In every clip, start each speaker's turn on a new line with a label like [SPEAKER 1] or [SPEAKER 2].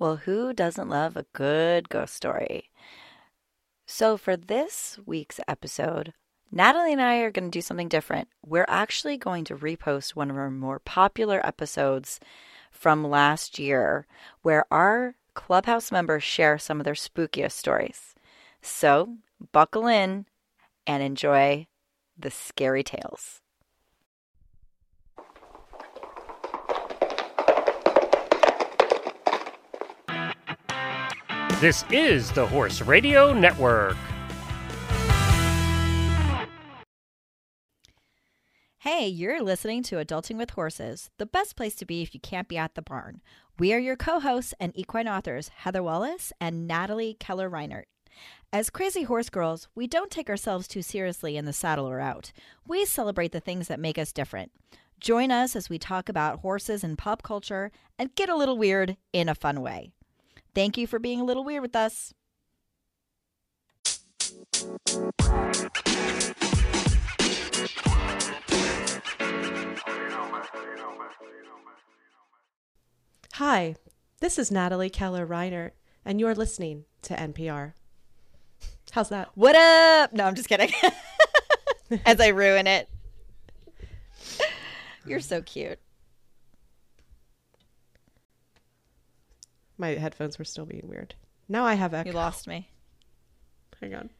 [SPEAKER 1] Well, who doesn't love a good ghost story? So, for this week's episode, Natalie and I are going to do something different. We're actually going to repost one of our more popular episodes from last year where our clubhouse members share some of their spookiest stories. So, buckle in and enjoy the scary tales.
[SPEAKER 2] This is the Horse Radio Network.
[SPEAKER 1] Hey, you're listening to Adulting with Horses, the best place to be if you can't be at the barn. We are your co hosts and equine authors, Heather Wallace and Natalie Keller Reinert. As crazy horse girls, we don't take ourselves too seriously in the saddle or out. We celebrate the things that make us different. Join us as we talk about horses and pop culture and get a little weird in a fun way. Thank you for being a little weird with us.
[SPEAKER 3] Hi, this is Natalie Keller Reinert, and you're listening to NPR. How's that?
[SPEAKER 1] What up? No, I'm just kidding. As I ruin it. You're so cute.
[SPEAKER 3] My headphones were still being weird. Now I have echo.
[SPEAKER 1] You lost me.
[SPEAKER 3] Hang on.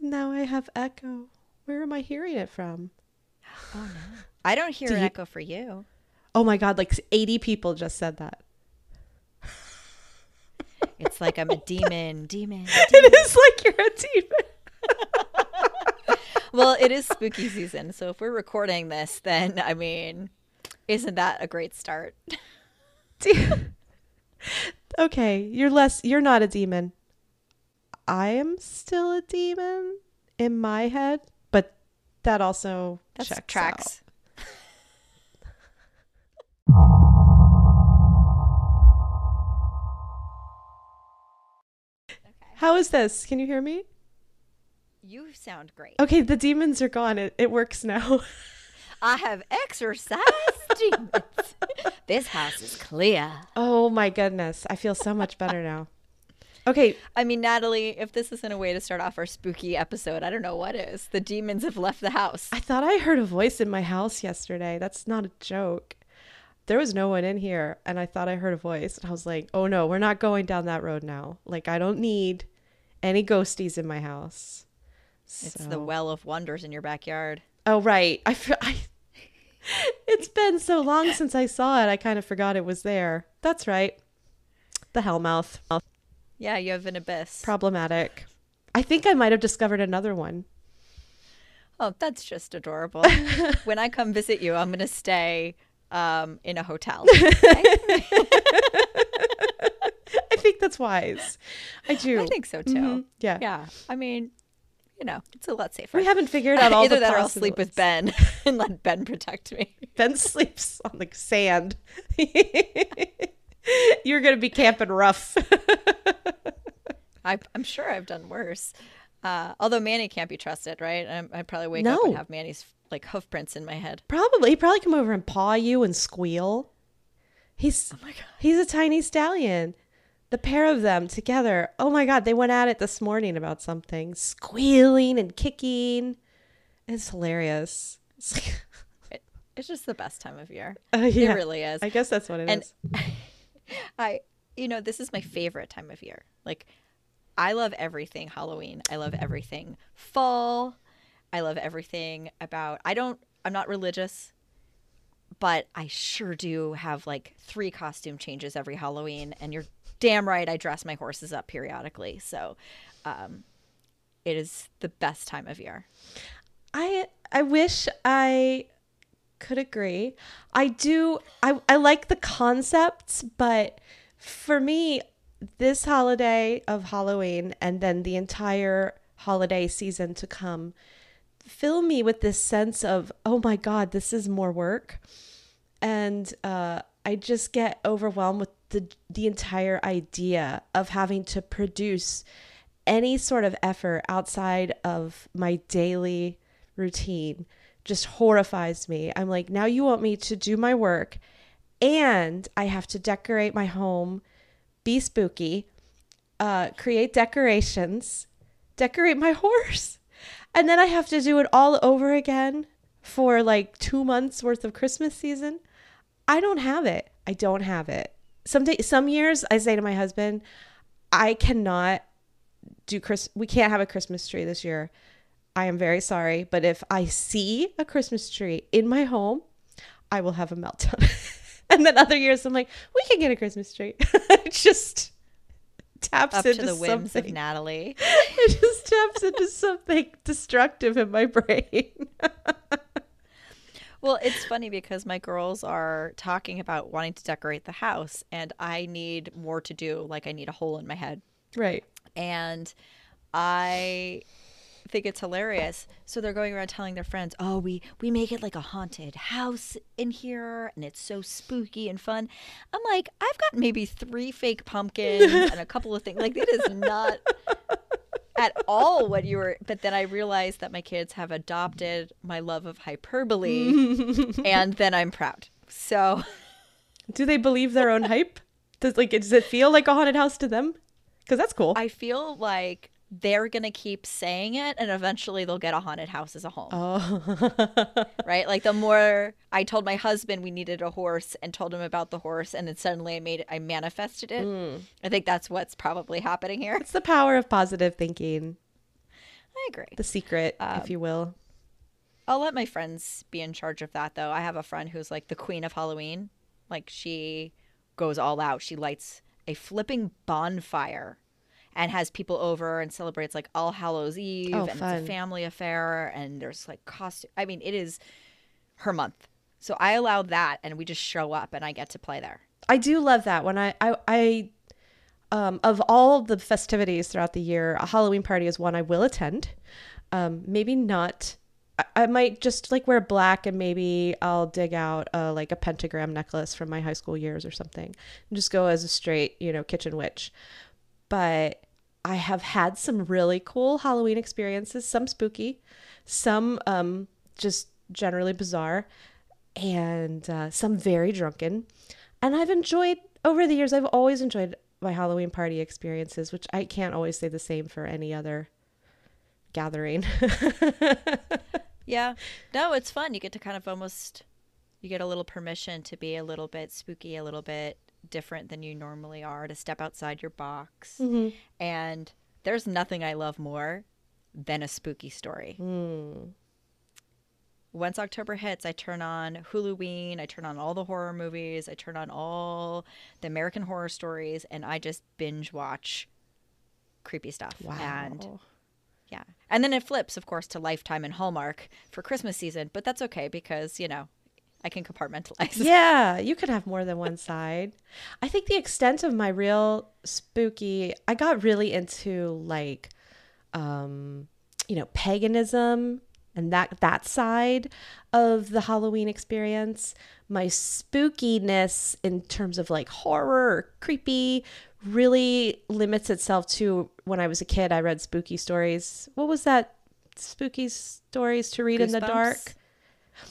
[SPEAKER 3] Now I have echo. Where am I hearing it from?
[SPEAKER 1] Oh no. I don't hear
[SPEAKER 3] Do
[SPEAKER 1] an
[SPEAKER 3] you-
[SPEAKER 1] echo for you.
[SPEAKER 3] Oh my god, like 80 people just said that.
[SPEAKER 1] It's like I'm a demon, demon.
[SPEAKER 3] It is like you're a demon.
[SPEAKER 1] Well, it is spooky season, so if we're recording this, then I mean, isn't that a great start?
[SPEAKER 3] okay, you're less you're not a demon. I am still a demon in my head, but that also
[SPEAKER 1] That's
[SPEAKER 3] checks
[SPEAKER 1] tracks.
[SPEAKER 3] out. How is this? Can you hear me?
[SPEAKER 1] You sound great.
[SPEAKER 3] Okay, the demons are gone. It, it works now.
[SPEAKER 1] I have exorcised demons. this house is clear.
[SPEAKER 3] oh my goodness. I feel so much better now. Okay,
[SPEAKER 1] I mean, Natalie, if this isn't a way to start off our spooky episode, I don't know what is. The demons have left the house.
[SPEAKER 3] I thought I heard a voice in my house yesterday. That's not a joke. There was no one in here, and I thought I heard a voice. And I was like, oh no, we're not going down that road now. Like, I don't need any ghosties in my house.
[SPEAKER 1] It's the well of wonders in your backyard.
[SPEAKER 3] Oh, right. I, I it's been so long since I saw it, I kind of forgot it was there. That's right. The Hellmouth.
[SPEAKER 1] Yeah, you have an abyss.
[SPEAKER 3] Problematic. I think I might have discovered another one.
[SPEAKER 1] oh, that's just adorable. when I come visit you, I'm going to stay um, in a hotel.
[SPEAKER 3] I think that's wise. I do.
[SPEAKER 1] I think so too.
[SPEAKER 3] Mhm. Yeah.
[SPEAKER 1] Yeah. I mean, you know, it's a lot safer.
[SPEAKER 3] We haven't figured out all
[SPEAKER 1] Either
[SPEAKER 3] the
[SPEAKER 1] that or I'll sleep with. Ben and let Ben protect me.
[SPEAKER 3] Ben sleeps on the sand. You're gonna be camping rough.
[SPEAKER 1] I, I'm sure I've done worse. Uh, although Manny can't be trusted, right? I'm, I'd probably wake up and have Manny's like hoof prints in my head.
[SPEAKER 3] probably he'd probably come over and paw you and squeal. He's
[SPEAKER 1] Oh my god.
[SPEAKER 3] he's a tiny stallion. The pair of them together. Oh my god, they went at it this morning about something, squealing and kicking. It's hilarious. It's like,
[SPEAKER 1] It, it's just the best time of year.
[SPEAKER 3] uh, yeah,
[SPEAKER 1] It really is.
[SPEAKER 3] I guess that's what it is.
[SPEAKER 1] And I, you know, this is my favorite time of year. Like, I love everything Halloween. I love everything fall. I love everything about. I don't. I'm not religious, but I sure do have like three costume changes every Halloween, and you're damn right. I dress my horses up periodically, so um, it is the best time of year.
[SPEAKER 3] I I wish I could agree. I do I I like the concepts, but for me this holiday of Halloween and then the entire holiday season to come fill me with this sense of oh my god, this is more work. And uh I just get overwhelmed with the the entire idea of having to produce any sort of effort outside of my daily routine just horrifies me. I'm like, now you want me to do my work and I have to decorate my home, be spooky, uh, create decorations, decorate my horse. And then I have to do it all over again for like two months worth of Christmas season. I don't have it. I don't have it. Some day, some years I say to my husband, I cannot do Chris. We can't have a Christmas tree this year. I am very sorry, but if I see a Christmas tree in my home, I will have a meltdown. and then other years I'm like, we can get a Christmas tree. it just taps
[SPEAKER 1] Up
[SPEAKER 3] into
[SPEAKER 1] to the whims
[SPEAKER 3] something.
[SPEAKER 1] of Natalie.
[SPEAKER 3] it just taps into something destructive in my brain.
[SPEAKER 1] Well, it's funny because my girls are talking about wanting to decorate the house, and I need more to do. Like, I need a hole in my head.
[SPEAKER 3] right.
[SPEAKER 1] And I think it's hilarious. So they're going around telling their friends, "Oh, we we make it like a haunted house in here, and it's so spooky and fun." I'm like, I've got maybe three fake pumpkins and a couple of things. Like, it is not at all what you were. But then I realized that my kids have adopted my love of hyperbole, and then I'm proud. So
[SPEAKER 3] Do they believe their own hype? Does like does it feel like a haunted house to them? Because that's cool.
[SPEAKER 1] I feel like they're gonna keep saying it, and eventually they'll get a haunted house as a home.
[SPEAKER 3] oh.
[SPEAKER 1] right? Like the more I told my husband we needed a horse and told him about the horse, and then suddenly I made it, I manifested it.
[SPEAKER 3] Mm.
[SPEAKER 1] I think that's what's probably happening here.
[SPEAKER 3] it's the power of positive thinking,
[SPEAKER 1] I agree.
[SPEAKER 3] the secret,
[SPEAKER 1] Um,
[SPEAKER 3] if you will.
[SPEAKER 1] I'll let my friends be in charge of that, though. I have a friend who's like the queen of Halloween. Like she goes all out. She lights a flipping bonfire and has people over and celebrates like All Hallows Eve,
[SPEAKER 3] Oh,
[SPEAKER 1] and it's a family affair. And there's like costume. I mean, it is her month. So I allow that, and we just show up, and I get to play there.
[SPEAKER 3] I do love that when I I, I um, of all the festivities throughout the year, a Halloween party is one I will attend. Um, maybe not. I, I might just like wear black and maybe I'll dig out uh, like a pentagram necklace from my high school years or something and just go as a straight, you know, kitchen witch. But I have had some really cool Halloween experiences, some spooky, some um, just generally bizarre, and uh, some very drunken. And I've enjoyed over the years, I've always enjoyed my Halloween party experiences, which I can't always say the same for any other gathering.
[SPEAKER 1] Yeah. No, it's fun. You get to kind of almost you get a little permission to be a little bit spooky, a little bit different than you normally are, to step outside your box. Mm-hmm. And there's nothing I love more than a spooky story. Hmm. Once October hits, I turn on Huluween, I turn on all the horror movies, I turn on all the American horror stories, and I just binge watch creepy stuff. Wow. And yeah. And then it flips, of course, to Lifetime and Hallmark for Christmas season, but that's okay because, you know, I can compartmentalize.
[SPEAKER 3] yeah, you can have more than one side. I think the extent of my real spooky, I got really into like, um, you know, paganism and that that side of the Halloween experience. My spookiness in terms of like horror or creepy really limits itself to when I was a kid. I read spooky stories. What was that? Spooky stories to read in the dark.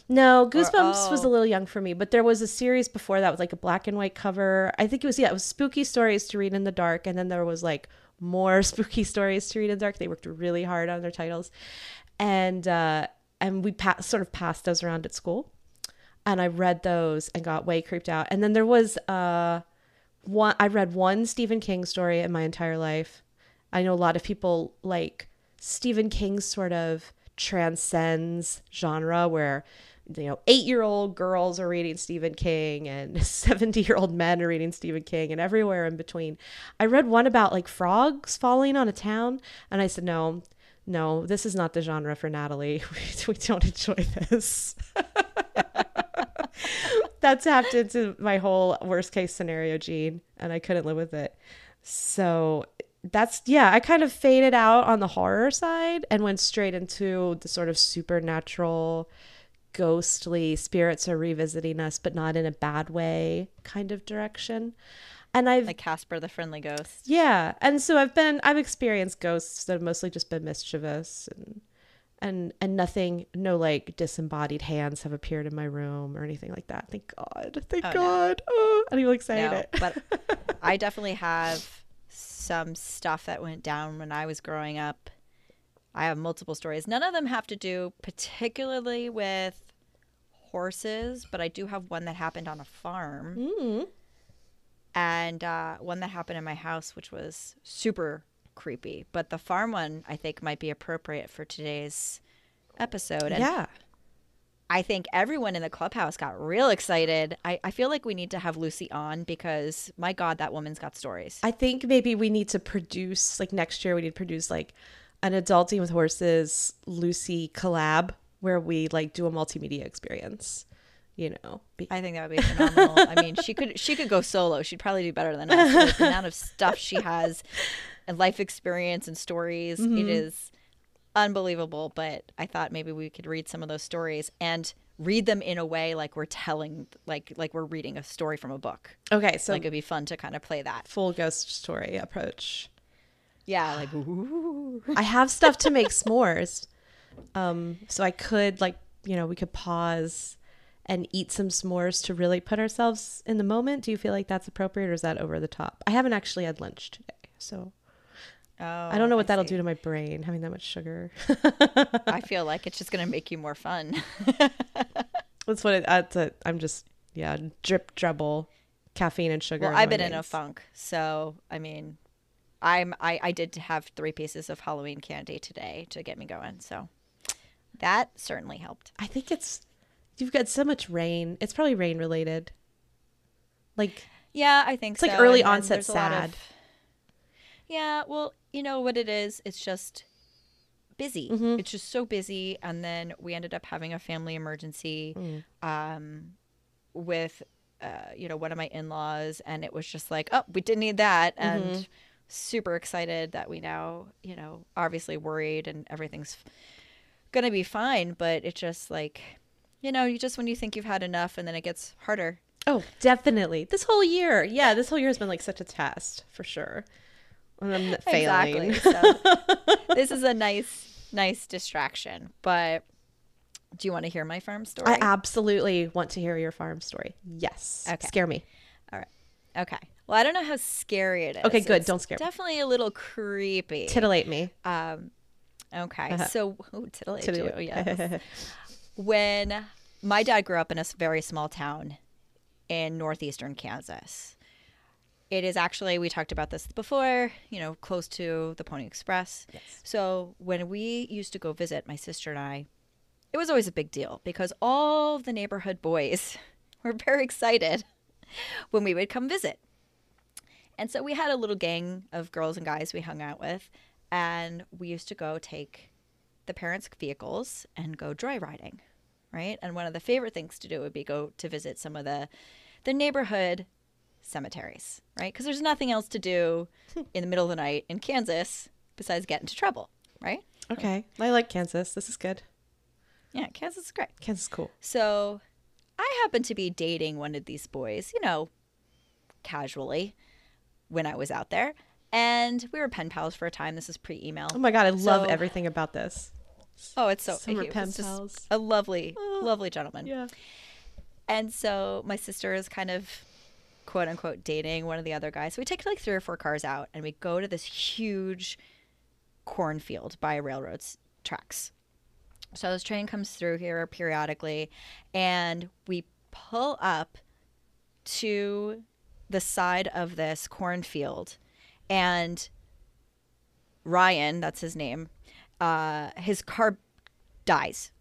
[SPEAKER 3] No, Goosebumps was
[SPEAKER 1] oh.
[SPEAKER 3] a little young for me, but there was a series before that with like a black and white cover. I think it was yeah, it was spooky stories to read in the dark, and then there was like more spooky stories to read in the dark. They worked really hard on their titles, and uh, and we pa- sort of passed those around at school, and I read those and got way creeped out. And then there was uh one I read one Stephen King story in my entire life. I know a lot of people like Stephen King sort of transcends genre where you know, eight year old girls are reading Stephen King and 70 year old men are reading Stephen King and everywhere in between. I read one about like frogs falling on a town, and I said, no, no, this is not the genre for Natalie. We, we don't enjoy this. that tapped into my whole worst case scenario gene, and I couldn't live with it. So that's yeah, I kind of faded out on the horror side and went straight into the sort of supernatural, ghostly spirits are revisiting us, but not in a bad way kind of direction. And I've
[SPEAKER 1] like Casper the Friendly Ghost.
[SPEAKER 3] yeah, and so I've been I've experienced ghosts that have mostly just been mischievous and and and nothing no like disembodied hands have appeared in my room or anything like that thank god thank
[SPEAKER 1] Oh, no.
[SPEAKER 3] god oh, i'm even excited
[SPEAKER 1] No, but I definitely have some stuff that went down when I was growing up. I have multiple stories. None of them have to do particularly with horses, but I do have one that happened on a farm
[SPEAKER 3] mm.
[SPEAKER 1] and uh, one that happened in my house, which was super creepy. But the farm one, I think, might be appropriate for today's episode. And
[SPEAKER 3] yeah
[SPEAKER 1] I think everyone in the clubhouse got real excited. I, I feel like we need to have Lucy on because, my God, that woman's got stories.
[SPEAKER 3] i think maybe we need to produce like next year we need to produce like an adulting with horses lucy collab where we like do a multimedia experience you know be-
[SPEAKER 1] I think that would be phenomenal. I mean, she could she could go solo. She'd probably do better than us. The amount of stuff she has, and life experience and stories,
[SPEAKER 3] Mm-hmm.
[SPEAKER 1] it is unbelievable. But I thought maybe we could read some of those stories and read them in a way like we're telling, like like we're reading a story from a book.
[SPEAKER 3] okay so
[SPEAKER 1] like it'd be fun to kind of play that.
[SPEAKER 3] full ghost story approach
[SPEAKER 1] Yeah, like ooh.
[SPEAKER 3] I have stuff to make s'mores. Um, so I could like, you know, we could pause and eat some s'mores to really put ourselves in the moment. Do you feel like that's appropriate or is that over the top? I haven't actually had lunch today. So
[SPEAKER 1] Oh,
[SPEAKER 3] I don't know what that'll
[SPEAKER 1] see.
[SPEAKER 3] do to my brain having that much sugar.
[SPEAKER 1] I feel like it's just gonna make you more fun.
[SPEAKER 3] that's what it, uh, that's it. I'm just, yeah, drip dribble, caffeine and sugar.
[SPEAKER 1] Well, I've been in a funk, so I mean, I'm I I did have three pieces of Halloween candy today to get me going, so that certainly helped.
[SPEAKER 3] I think it's, you've got so much rain. It's probably rain related. Like,
[SPEAKER 1] Yeah, I think
[SPEAKER 3] It's like early onset
[SPEAKER 1] lot of-
[SPEAKER 3] sad.
[SPEAKER 1] Yeah, well, you know what it is? It's just busy.
[SPEAKER 3] Mm-hmm.
[SPEAKER 1] It's just so busy, and then we ended up having a family emergency
[SPEAKER 3] Mm.
[SPEAKER 1] um, with uh, you know one of my in-laws, and it was just like, oh, we didn't need that, and
[SPEAKER 3] Mm-hmm.
[SPEAKER 1] super excited that we now, you know, obviously worried and everything's gonna be fine, but it's just like, you know, you just when you think you've had enough, and then it gets harder.
[SPEAKER 3] Oh, definitely. This whole year. Yeah, this whole year has been like such a test for sure. And I'm failing.
[SPEAKER 1] Exactly. So this is a nice, nice distraction. But do you want to hear my farm story?
[SPEAKER 3] I absolutely want to hear your farm story. Yes.
[SPEAKER 1] Okay.
[SPEAKER 3] Scare me. All right.
[SPEAKER 1] Okay. Well, I don't know how scary it is.
[SPEAKER 3] Okay, good.
[SPEAKER 1] It's
[SPEAKER 3] Don't scare me.
[SPEAKER 1] Definitely a little creepy.
[SPEAKER 3] Titillate me.
[SPEAKER 1] um. Okay. So, ooh, titillate you. Yes. when my dad grew up in a very small town in northeastern Kansas. It is actually, we talked about this before, you know, close to the Pony Express. Yes. So when we used to go visit, my sister and I, it was always a big deal because all the neighborhood boys were very excited when we would come visit. And so we had a little gang of girls and guys we hung out with, and we used to go take the parents' vehicles and go joyriding, right? And one of the favorite things to do would be go to visit some of the the neighborhood cemeteries, right? Because there's nothing else to do in the middle of the night in Kansas besides get into trouble, right?
[SPEAKER 3] Okay. I like Kansas. This is good.
[SPEAKER 1] Yeah, Kansas is great.
[SPEAKER 3] Kansas is cool.
[SPEAKER 1] So I happened to be dating one of these boys, you know, casually when I was out there. And we were pen pals for a time. This is pre email.
[SPEAKER 3] Oh my god, I love everything about this.
[SPEAKER 1] Oh, it's so
[SPEAKER 3] Summer pen pals.
[SPEAKER 1] A lovely, ah, lovely gentleman.
[SPEAKER 3] Yeah.
[SPEAKER 1] And so my sister is kind of quote unquote dating one of the other guys. So we take like three or four cars out and we go to this huge cornfield by railroads tracks. So this train comes through here periodically and we pull up to the side of this cornfield and Ryan, that's his name, uh, his car dies,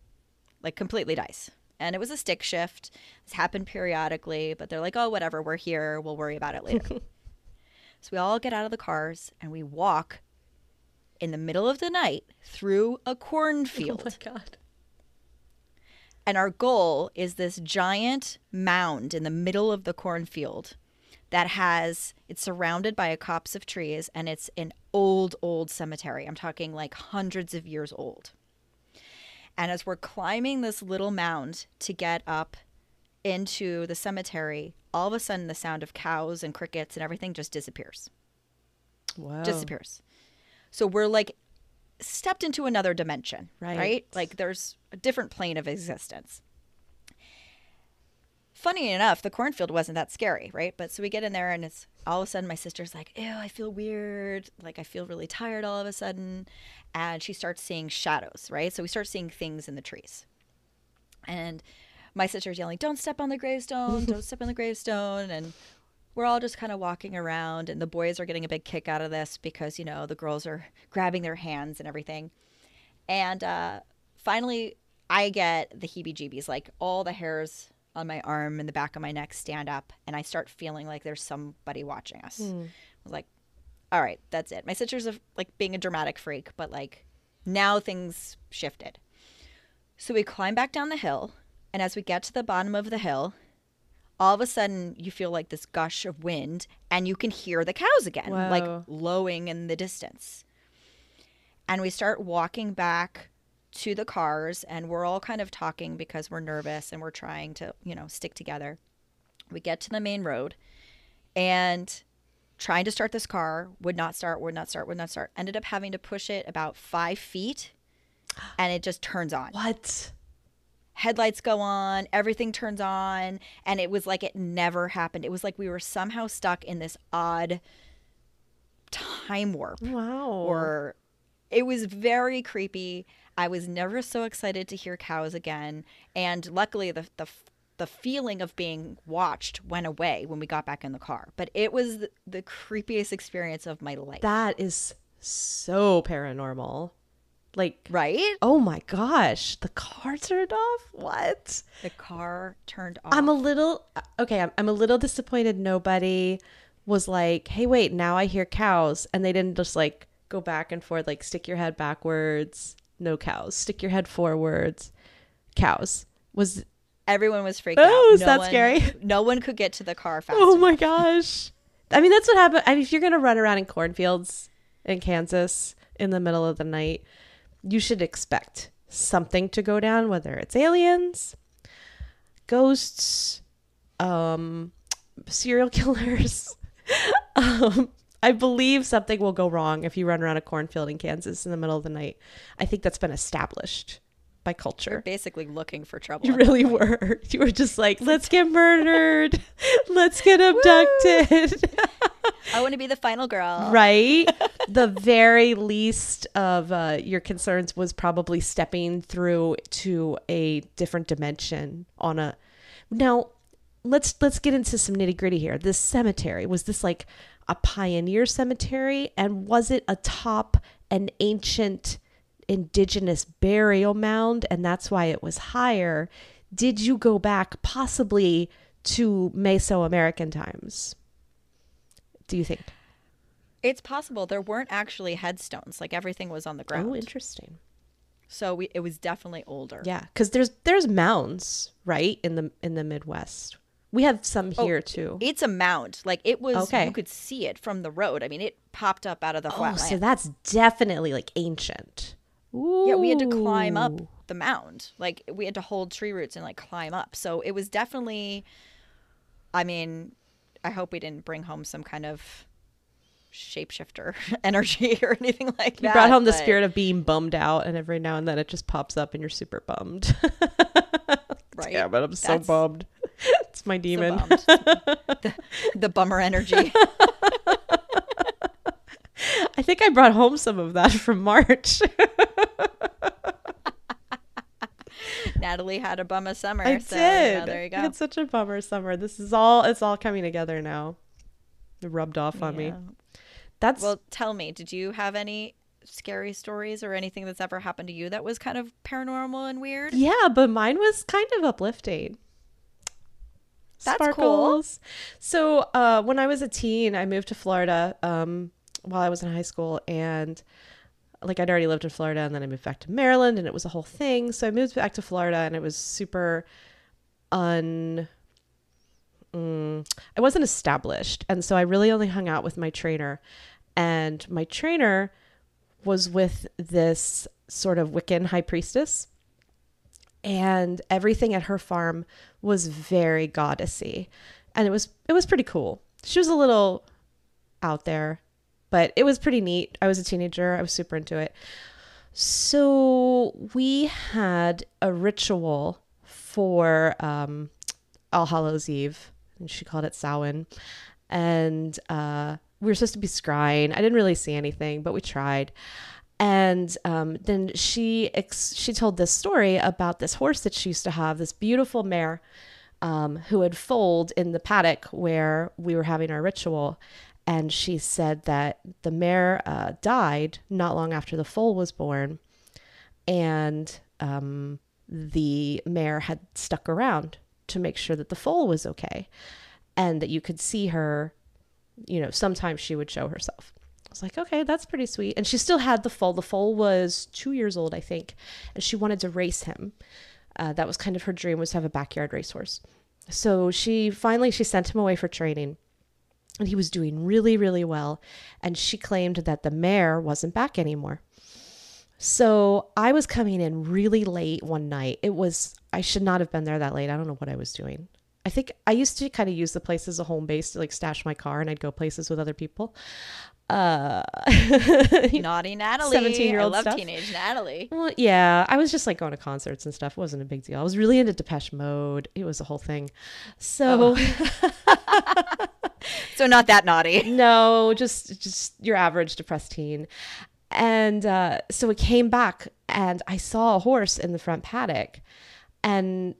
[SPEAKER 1] like completely dies. And it was a stick shift. This happened periodically, but they're like, oh, whatever, we're here. We'll worry about it later. so we all get out of the cars and we walk in the middle of the night through a cornfield.
[SPEAKER 3] Oh my god.
[SPEAKER 1] And our goal is this giant mound in the middle of the cornfield that has, it's surrounded by a copse of trees and it's an old, old cemetery. I'm talking like hundreds of years old. And as we're climbing this little mound to get up into the cemetery, all of a sudden the sound of cows and crickets and everything just disappears
[SPEAKER 3] Wow.
[SPEAKER 1] disappears. So we're like stepped into another dimension,
[SPEAKER 3] Right.
[SPEAKER 1] right? Like there's a different plane of existence. Funny enough, the cornfield wasn't that scary, right? But so we get in there and it's all of a sudden my sister's like, Ew, I feel weird. Like I feel really tired all of a sudden. And she starts seeing shadows, right? So we start seeing things in the trees. And my sister's yelling, Don't step on the gravestone, don't step on the gravestone. And we're all just kind of walking around, and the boys are getting a big kick out of this because, you know, the girls are grabbing their hands and everything. And uh, finally, I get the heebie jeebies. Like all the hairs on my arm and the back of my neck stand up, and I start feeling like there's somebody watching us. Hmm. I was like, all right, that's it. My sister's a, like being a dramatic freak, but like now things shifted. So we climb back down the hill, and as we get to the bottom of the hill, all of a sudden you feel like this gush of wind, and you can hear the cows again, like lowing in the distance. And we start walking back to the cars, and we're all kind of talking because we're nervous and we're trying to, you know, stick together. We get to the main road, and trying to start this car would not start, would not start, would not start. Ended up having to push it about five feet, and it just turns on
[SPEAKER 3] What?
[SPEAKER 1] headlights go on, everything turns on, and it was like it never happened. It was like we were somehow stuck in this odd time warp
[SPEAKER 3] Wow.
[SPEAKER 1] or it was very creepy. I was never so excited to hear cows again, and luckily the the the feeling of being watched went away when we got back in the car. But it was the, the creepiest experience of my life.
[SPEAKER 3] that is so paranormal. Like,
[SPEAKER 1] right?
[SPEAKER 3] oh my gosh, the car turned off? What?
[SPEAKER 1] The car turned off.
[SPEAKER 3] I'm a little uh, okay. I'm, I'm a little disappointed. Nobody was like, "Hey, wait! Now I hear cows," and they didn't just like go back and forth, like stick your head backwards, no cows. Stick your head forwards, cows. Was
[SPEAKER 1] Everyone was freaked
[SPEAKER 3] Oh,
[SPEAKER 1] out.
[SPEAKER 3] is that scary?
[SPEAKER 1] No one could get to the car fast.
[SPEAKER 3] oh my gosh! I mean, that's what happened. I mean, if you're gonna run around in cornfields in Kansas in the middle of the night, you should expect something to go down, whether it's aliens, ghosts, um, serial killers. um, I believe something will go wrong if you run around a cornfield in Kansas in the middle of the night. I think that's been established by culture.
[SPEAKER 1] Basically looking for trouble.
[SPEAKER 3] You really were. You were just like, let's get murdered. let's get abducted.
[SPEAKER 1] I want to be the final girl.
[SPEAKER 3] right? the very least of uh, your concerns was probably stepping through to a different dimension on a. Now, let's let's get into some nitty gritty here. This cemetery was this like a pioneer cemetery, and was it atop an ancient indigenous burial mound, and that's why it was higher? Did you go back possibly to Mesoamerican times? Do you think?
[SPEAKER 1] It's possible there weren't actually headstones. Like everything was on the oh, ground.
[SPEAKER 3] Oh, interesting.
[SPEAKER 1] so we, it was definitely older.
[SPEAKER 3] Yeah, because there's there's mounds right in the in the Midwest. We have some
[SPEAKER 1] Oh,
[SPEAKER 3] here too.
[SPEAKER 1] It's a mound. Like it was.
[SPEAKER 3] Okay.
[SPEAKER 1] You could see it from the road. I mean, it popped up out of the
[SPEAKER 3] Oh,
[SPEAKER 1] flat
[SPEAKER 3] so that's definitely like ancient.
[SPEAKER 1] yeah, we had to climb up the mound. Like we had to hold tree roots and like climb up. So it was definitely. I mean, I hope we didn't bring home some kind of shapeshifter energy or anything like that.
[SPEAKER 3] You brought home the spirit of being bummed out, and every now and then it just pops up, and you're super bummed.
[SPEAKER 1] right?
[SPEAKER 3] yeah, but I'm so
[SPEAKER 1] That's-
[SPEAKER 3] bummed. It's my demon.
[SPEAKER 1] the, the bummer energy.
[SPEAKER 3] I think I brought home some of that from March.
[SPEAKER 1] Natalie had a bummer summer.
[SPEAKER 3] I
[SPEAKER 1] so,
[SPEAKER 3] did.
[SPEAKER 1] you know, there you
[SPEAKER 3] I
[SPEAKER 1] go.
[SPEAKER 3] had such a bummer summer. This is all. It's all coming together now. It rubbed off on me. That's
[SPEAKER 1] Well, tell me, did you have any scary stories or anything that's ever happened to you that was kind of paranormal and weird?
[SPEAKER 3] Yeah, but mine was kind of uplifting.
[SPEAKER 1] That's cool.
[SPEAKER 3] Sparkles. So uh, when I was a teen, I moved to Florida um, while I was in high school, and like I'd already lived in Florida, and then I moved back to Maryland, and it was a whole thing. So I moved back to Florida, and it was super un. Mm, I wasn't established, and so I really only hung out with my trainer, and my trainer was with this sort of Wiccan high priestess and everything at her farm was very goddessy. And it was it was pretty cool. She was a little out there but it was pretty neat. I was a teenager. I was super into it. So we had a ritual for um, All Hallows Eve, and she called it Samhain, and uh, we were supposed to be scrying. I didn't really see anything, but we tried. And um, then she ex- she told this story about this horse that she used to have, this beautiful mare, um, who had foaled in the paddock where we were having our ritual. And she said that the mare uh, died not long after the foal was born, and um, the mare had stuck around to make sure that the foal was okay, and that you could see her. You know, sometimes she would show herself. I was like, okay, that's pretty sweet. And she still had the foal. The foal was two years old, I think, and she wanted to race him. Uh, that was kind of her dream was to have a backyard racehorse. So she finally she sent him away for training and he was doing really, really well. And she claimed that the mare wasn't back anymore. So I was coming in really late one night. It was, I should not have been there that late. I don't know what I was doing. I think I used to kind of use the place as a home base to like stash my car and I'd go places with other people. Uh,
[SPEAKER 1] Naughty Natalie.
[SPEAKER 3] 17 year old
[SPEAKER 1] I love
[SPEAKER 3] stuff.
[SPEAKER 1] teenage Natalie.
[SPEAKER 3] well, yeah, I was just like going to concerts and stuff. It wasn't a big deal. I was really into Depeche Mode. It was a whole thing. So,
[SPEAKER 1] So not that naughty.
[SPEAKER 3] no, just just your average depressed teen. And uh, so it came back, and I saw a horse in the front paddock, and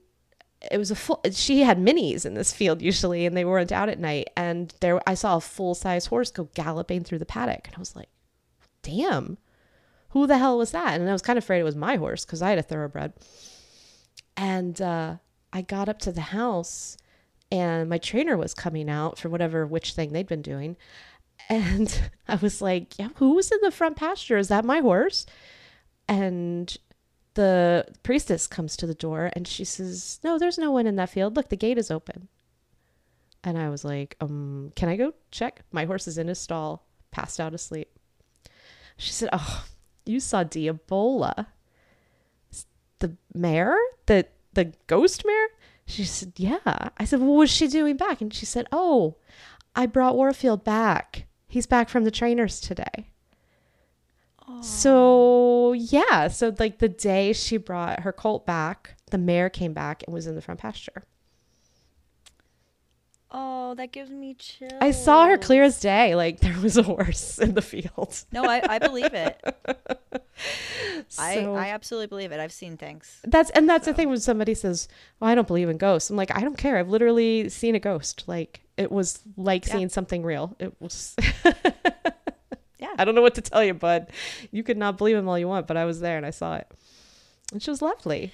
[SPEAKER 3] it was a full. She had minis in this field usually, and they weren't out at night. And there, I saw a full size horse go galloping through the paddock, and I was like, "Damn, who the hell was that?" And I was kind of afraid it was my horse because I had a thoroughbred. And uh, I got up to the house, and my trainer was coming out for whatever witch thing they'd been doing. And I was like, Yeah, who was in the front pasture? Is that my horse? And the priestess comes to the door and she says, No, there's no one in that field. Look, the gate is open. And I was like, Um, can I go check? My horse is in his stall, passed out asleep. She said, Oh, you saw Diabola. The mare? The the ghost mare? She said, Yeah. I said, Well, what was she doing back? And she said, Oh, I brought Warfield back. He's back from the trainers today. So, yeah. So, like the day she brought her colt back, the mare came back and was in the front pasture.
[SPEAKER 1] Oh, that gives me chills.
[SPEAKER 3] I saw her clear as day. Like there was a horse in the field.
[SPEAKER 1] No, I, I believe it. I,
[SPEAKER 3] So-
[SPEAKER 1] I absolutely believe it. I've seen things.
[SPEAKER 3] That's and that's the thing when somebody says, "Well, I don't believe in ghosts." I'm like, I don't care. I've literally seen a ghost. Like it was like
[SPEAKER 1] Yeah.
[SPEAKER 3] seeing something real. It was. I don't know what to tell you, bud. You could not believe him all you want, but I was there and I saw it, and she was lovely.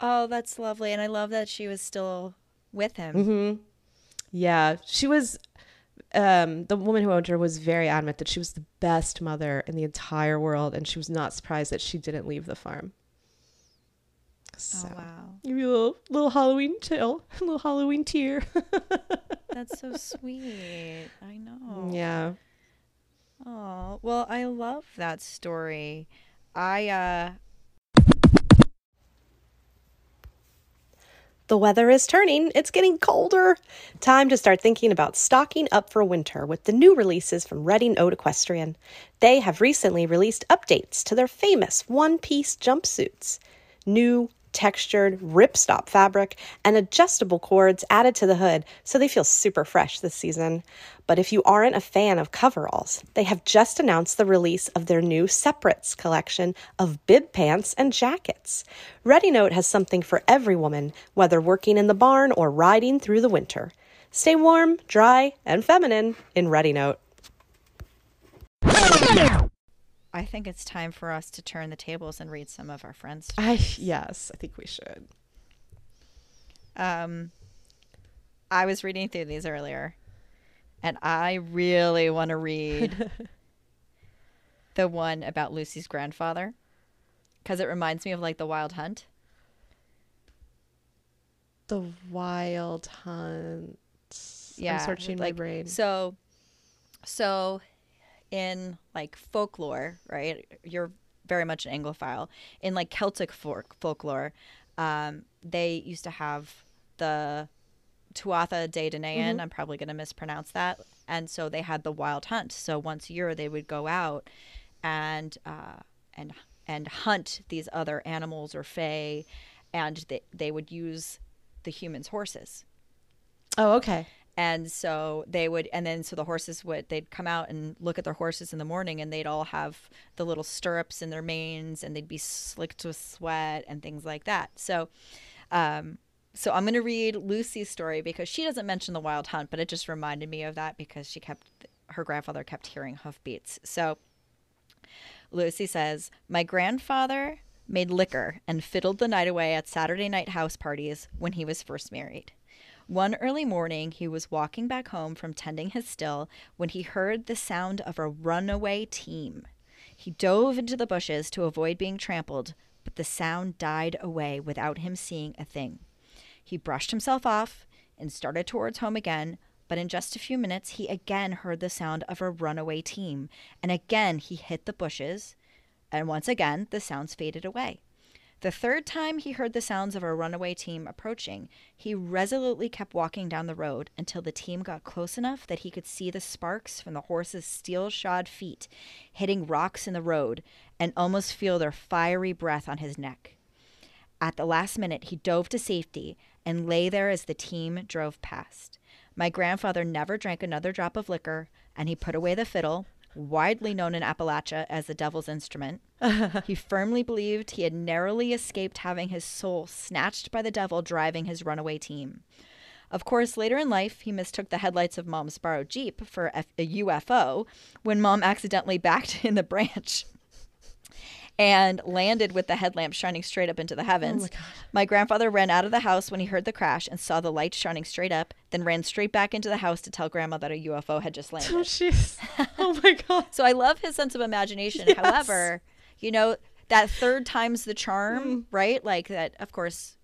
[SPEAKER 1] Oh, that's lovely. And I love that she was still with him.
[SPEAKER 3] Mm-hmm. Yeah, she was. Um, the woman who owned her was very adamant that she was the best mother in the entire world, and she was not surprised that she didn't leave the farm. So,
[SPEAKER 1] Oh, wow.
[SPEAKER 3] give you a little, little Halloween tale, a little Halloween tear.
[SPEAKER 1] That's so sweet. I know.
[SPEAKER 3] Yeah.
[SPEAKER 1] Oh, well, I love that story. I, uh,
[SPEAKER 4] The weather is turning. It's getting colder. Time to start thinking about stocking up for winter with the new releases from Redingote Equestrian. They have recently released updates to their famous one piece jumpsuits. New, textured, ripstop fabric, and adjustable cords added to the hood so they feel super fresh this season. But if you aren't a fan of coveralls, they have just announced the release of their new Separates collection of bib pants and jackets. Redingote has something for every woman, whether working in the barn or riding through the winter. Stay warm, dry, and feminine in Redingote.
[SPEAKER 1] I think it's time for us to turn the tables and read some of our friends.
[SPEAKER 3] I yes, I think we should.
[SPEAKER 1] Um, I was reading through these earlier, and I really want to read the one about Lucy's grandfather because it reminds me of like the Wild Hunt.
[SPEAKER 3] The Wild Hunt.
[SPEAKER 1] Yeah,
[SPEAKER 3] I'm searching
[SPEAKER 1] like,
[SPEAKER 3] my brain.
[SPEAKER 1] So, so in like folklore, right? You're very much an Anglophile. In like Celtic folk- folklore, um, they used to have the Tuatha De Danann. I'm probably going to mispronounce that. And so they had the wild hunt. So once a year they would go out and uh, and and hunt these other animals or fae, and they they would use the humans' horses.
[SPEAKER 3] Oh, okay.
[SPEAKER 1] And so they would, and then so the horses would, they'd come out and look at their horses in the morning and they'd all have the little stirrups in their manes and they'd be slicked with sweat and things like that. So, um, so I'm going to read Lucy's story because she doesn't mention the wild hunt, but it just reminded me of that because she kept, her grandfather kept hearing hoofbeats. So Lucy says, My grandfather made liquor and fiddled the night away at Saturday night house parties when he was first married. One early morning, he was walking back home from tending his still when he heard the sound of a runaway team. He dove into the bushes to avoid being trampled, but the sound died away without him seeing a thing. He brushed himself off and started towards home again, but in just a few minutes, he again heard the sound of a runaway team, and again he hit the bushes, and once again the sounds faded away. The third time he heard the sounds of a runaway team approaching, he resolutely kept walking down the road until the team got close enough that he could see the sparks from the horses' steel shod feet hitting rocks in the road and almost feel their fiery breath on his neck. At the last minute, he dove to safety and lay there as the team drove past. My grandfather never drank another drop of liquor, and he put away the fiddle, widely known in Appalachia as the devil's instrument. he firmly believed he had narrowly escaped having his soul snatched by the devil driving his runaway team. Of course, later in life, he mistook the headlights of mom's borrowed Jeep for a UFO when mom accidentally backed in the branch and landed with the headlamp shining straight up into the heavens.
[SPEAKER 3] Oh
[SPEAKER 1] my, grandfather ran out of the house when he heard the crash and saw the light shining straight up, then ran straight back into the house to tell grandma that a UFO had just landed.
[SPEAKER 3] Oh, jeez. Oh, my God.
[SPEAKER 1] So I love his sense of imagination.
[SPEAKER 3] Yes.
[SPEAKER 1] However, you know, that third time's the charm,
[SPEAKER 3] Mm.
[SPEAKER 1] right? Like that, of course,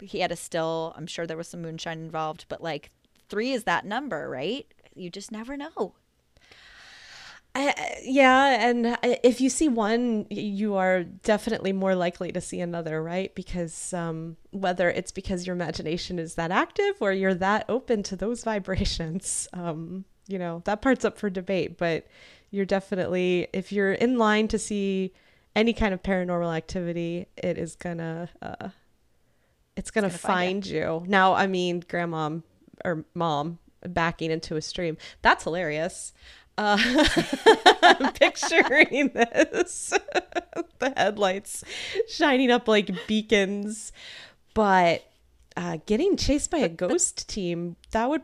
[SPEAKER 1] he had a still. I'm sure there was some moonshine involved, but like three is that number, right? You just never know.
[SPEAKER 3] I, yeah, and if you see one, you are definitely more likely to see another, right? Because um, whether it's because your imagination is that active or you're that open to those vibrations, um, you know, that part's up for debate. But you're definitely, if you're in line to see any kind of paranormal activity, it is gonna, uh, it's gonna,
[SPEAKER 1] gonna find
[SPEAKER 3] find you. Now, I mean, grandma or mom backing into a stream, that's hilarious. Uh, I'm picturing this the headlights shining up like beacons. But uh, getting chased by a ghost team, that would,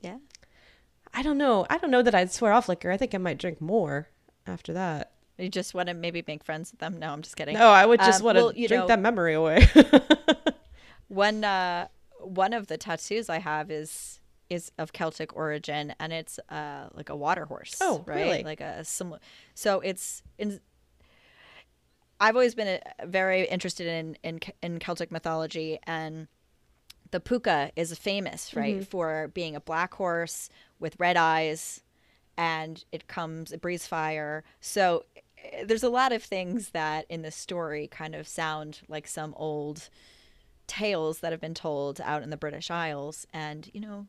[SPEAKER 1] Yeah.
[SPEAKER 3] I don't know. I don't know that I'd swear off liquor. I think I might drink more after that.
[SPEAKER 1] You just want to maybe make friends with them. No, I'm just kidding.
[SPEAKER 3] No, I would just
[SPEAKER 1] Um,
[SPEAKER 3] want to
[SPEAKER 1] well,
[SPEAKER 3] drink
[SPEAKER 1] know-
[SPEAKER 3] that memory away.
[SPEAKER 1] One uh, one of the tattoos I have is is of Celtic origin, and it's uh like a water horse.
[SPEAKER 3] Oh,
[SPEAKER 1] right?
[SPEAKER 3] really?
[SPEAKER 1] Like a similar. So it's in. I've always been uh very interested in in in Celtic mythology, and the puka is famous, right, for being a black horse with red eyes, and it comes it breathes fire. So eh, there's a lot of things that in the story kind of sound like some old tales that have been told out in the British Isles, and you know,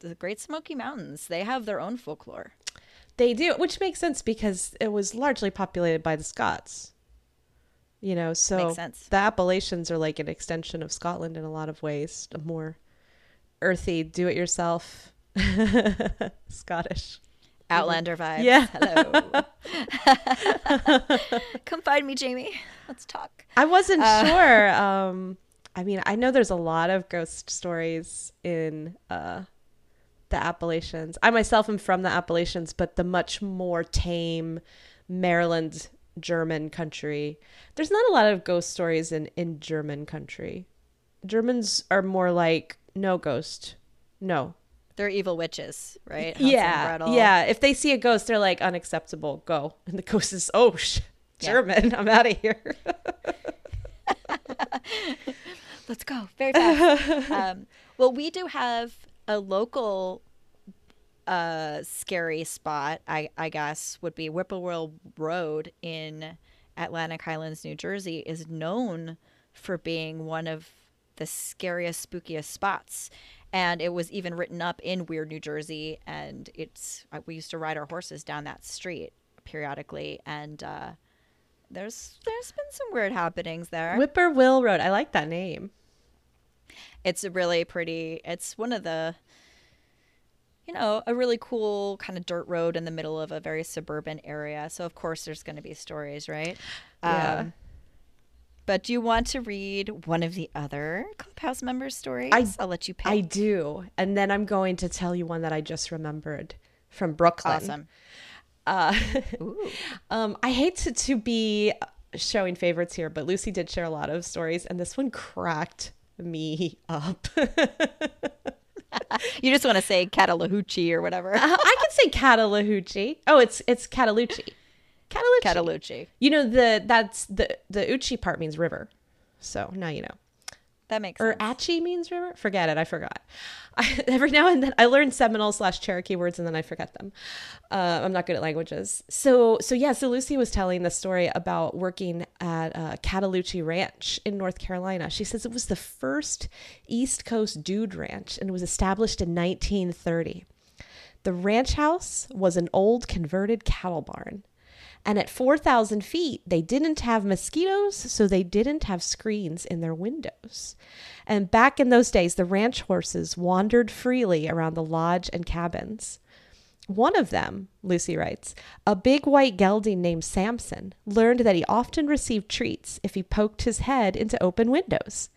[SPEAKER 1] the Great Smoky Mountains they have their own folklore.
[SPEAKER 3] they do, which makes sense because it was largely populated by the Scots. You know, so the Appalachians are like an extension of Scotland in a lot of ways, a more earthy, do-it-yourself, Scottish.
[SPEAKER 1] Outlander vibes.
[SPEAKER 3] Yeah.
[SPEAKER 1] Hello. Come find me, Jamie. Let's talk.
[SPEAKER 3] I wasn't
[SPEAKER 1] Uh,
[SPEAKER 3] sure. Um, I mean, I know there's a lot of ghost stories in uh, the Appalachians. I myself am from the Appalachians, but the much more tame Maryland German country. There's not a lot of ghost stories in in German country. Germans are more like no ghost, no.
[SPEAKER 1] They're evil witches, right? Hansel
[SPEAKER 3] yeah, yeah. If they see a ghost, they're like unacceptable. Go, and the ghost is oh, sh-
[SPEAKER 1] Yeah.
[SPEAKER 3] German. I'm out of here.
[SPEAKER 1] Let's go very fast. um, well, we do have a local uh, scary spot, I, I guess, would be Whippoorwill Road in Atlantic Highlands, New Jersey, is known for being one of the scariest, spookiest spots. And it was even written up in Weird, New Jersey. And it's, uh, we used to ride our horses down that street periodically. And, uh, there's there's been some weird happenings there.
[SPEAKER 3] Whippoorwill Road. I like that name.
[SPEAKER 1] It's a really pretty. It's one of the, you know, a really cool kind of dirt road in the middle of a very suburban area. So of course there's going to be stories, right?
[SPEAKER 3] Yeah.
[SPEAKER 1] Um, but do you want to read one of the other clubhouse members' stories?
[SPEAKER 3] I-
[SPEAKER 1] I'll let you pick.
[SPEAKER 3] I do. And then I'm going to tell you one that I just remembered from Brooklyn.
[SPEAKER 1] awesome.
[SPEAKER 3] Uh, um, I hate to, to be showing favorites here, but Lucy did share a lot of stories, and this one cracked me up.
[SPEAKER 1] You just want to say Catalahoochee or whatever.
[SPEAKER 3] Uh, I could say Catalahoochee. Oh, it's it's Cataloochee. Cataloochee.
[SPEAKER 1] Cataloochee.
[SPEAKER 3] You know the that's the the Uchi part means river. So now you know.
[SPEAKER 1] That makes
[SPEAKER 3] Or
[SPEAKER 1] sense.
[SPEAKER 3] Achi means river? Forget it. I forgot. I, every now and then I learn Seminole slash Cherokee words and then I forget them. Uh, I'm not good at languages. So so yeah. So Lucy was telling the story about working at uh, Cataloochee Ranch in North Carolina. She says it was the first East Coast dude ranch and it was established in 1930. The ranch house was an old converted cattle barn. And at 4,000 feet, they didn't have mosquitoes, so they didn't have screens in their windows. And back in those days, the ranch horses wandered freely around the lodge and cabins. One of them, Lucy writes, a big white gelding named Samson, learned that he often received treats if he poked his head into open windows.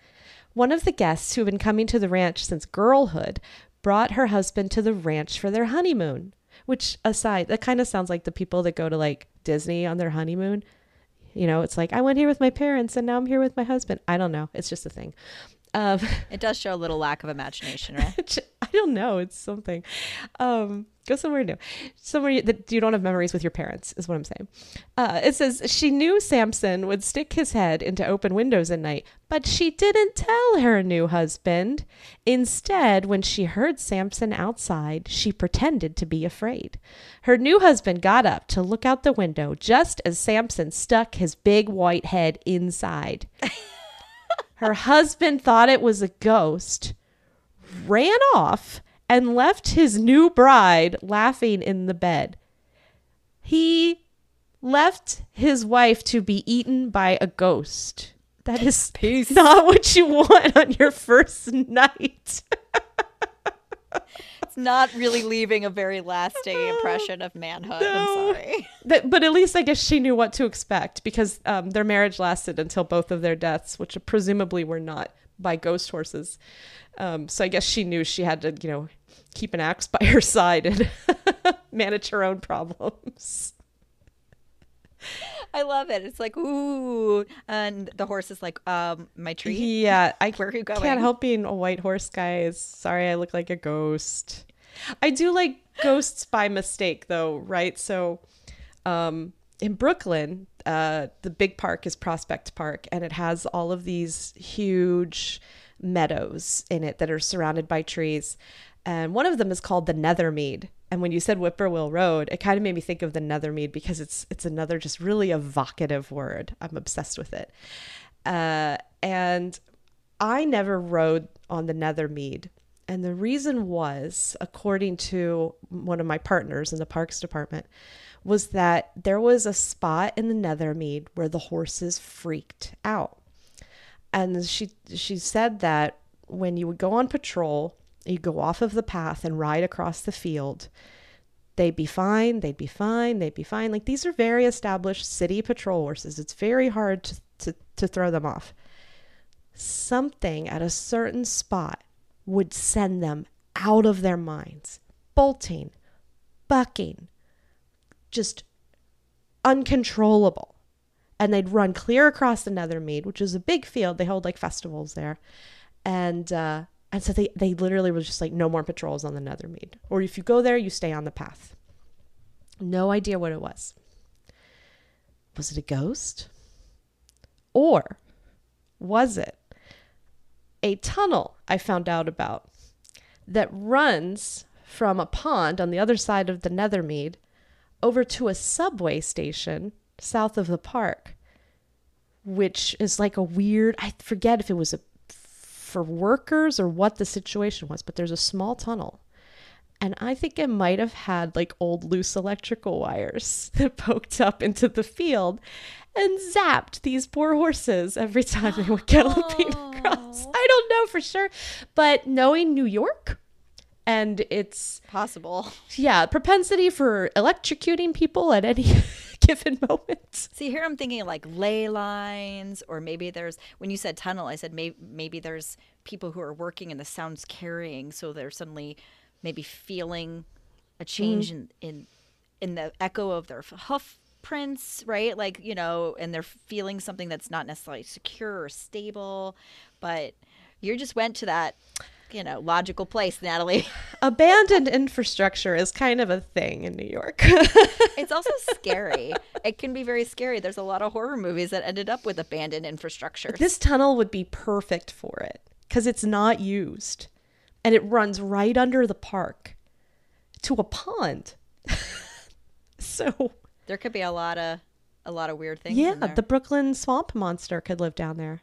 [SPEAKER 3] One of the guests who had been coming to the ranch since girlhood brought her husband to the ranch for their honeymoon. Which, aside, that kind of sounds like the people that go to like Disney on their honeymoon. You know, it's like, I went here with my parents and now I'm here with my husband. I don't know. It's just a thing. Um,
[SPEAKER 1] It does show a little lack of imagination, right?
[SPEAKER 3] I don't know. It's something. Um, go somewhere new. Somewhere that you don't have memories with your parents, is what I'm saying. Uh, it says she knew Samson would stick his head into open windows at night, but she didn't tell her new husband. Instead, when she heard Samson outside, she pretended to be afraid. Her new husband got up to look out the window just as Samson stuck his big white head inside. Her husband thought it was a ghost, ran off, and left his new bride laughing in the bed. He left his wife to be eaten by a ghost. That is not what you want on your first night.
[SPEAKER 1] It's not really leaving a very lasting impression of manhood.
[SPEAKER 3] No.
[SPEAKER 1] I'm sorry.
[SPEAKER 3] But, but at least I guess she knew what to expect because um, their marriage lasted until both of their deaths, which presumably were not by ghost horses. Um, so I guess she knew she had to, you know, keep an axe by her side and manage her own problems.
[SPEAKER 1] I love it. It's like, ooh. And the horse is like, um, my tree.
[SPEAKER 3] Yeah, I
[SPEAKER 1] Where are you going?
[SPEAKER 3] can't help being a white horse, guys. Sorry, I look like a ghost. I do like ghosts by mistake, though, right? So, um, in Brooklyn, uh, the big park is Prospect Park, and it has all of these huge meadows in it that are surrounded by trees. And one of them is called the Nethermead. And when you said Whippoorwill Road, it kind of made me think of the Nethermead because it's it's another just really evocative word. I'm obsessed with it. Uh, and I never rode on the Nethermead. And the reason was, according to one of my partners in the parks department, was that there was a spot in the Nethermead where the horses freaked out. And she she said that when you would go on patrol, you'd go off of the path and ride across the field. They'd be fine, they'd be fine, they'd be fine. Like these are very established city patrol horses. It's very hard to, to, to throw them off. Something at a certain spot would send them out of their minds, bolting, bucking, just uncontrollable. And they'd run clear across the Nethermead, which is a big field. They hold like festivals there. And uh, and so they, they literally were just like, no more patrols on the Nethermead. Or if you go there, you stay on the path. No idea what it was. Was it a ghost? Or was it a tunnel I found out about that runs from a pond on the other side of the Nethermead over to a subway station south of the park, which is like a weird, I forget if it was a for workers or what the situation was, but there's a small tunnel. And I think it might have had like old loose electrical wires that poked up into the field. and zapped these poor horses every time they would galloping across. I don't know for sure, but knowing New York and its
[SPEAKER 1] Possible.
[SPEAKER 3] yeah propensity for electrocuting people at any given moment.
[SPEAKER 1] See, here I'm thinking like ley lines, or maybe there's, when you said tunnel, I said maybe, maybe there's people who are working and the sound's carrying. So they're suddenly maybe feeling a mm-hmm. change in, in, in the echo of their hoof prints, right? Like, you know, and they're feeling something that's not necessarily secure or stable. But you just went to that, you know, logical place, Natalie.
[SPEAKER 3] Abandoned infrastructure is kind of a thing in New York.
[SPEAKER 1] It's also scary. it can be very scary. There's a lot of horror movies that ended up with abandoned infrastructure.
[SPEAKER 3] this tunnel would be perfect for it because it's not used and it runs right under the park to a pond. so,
[SPEAKER 1] There could be a lot of a lot of weird things.
[SPEAKER 3] yeah,
[SPEAKER 1] in there.
[SPEAKER 3] the Brooklyn swamp monster could live down there.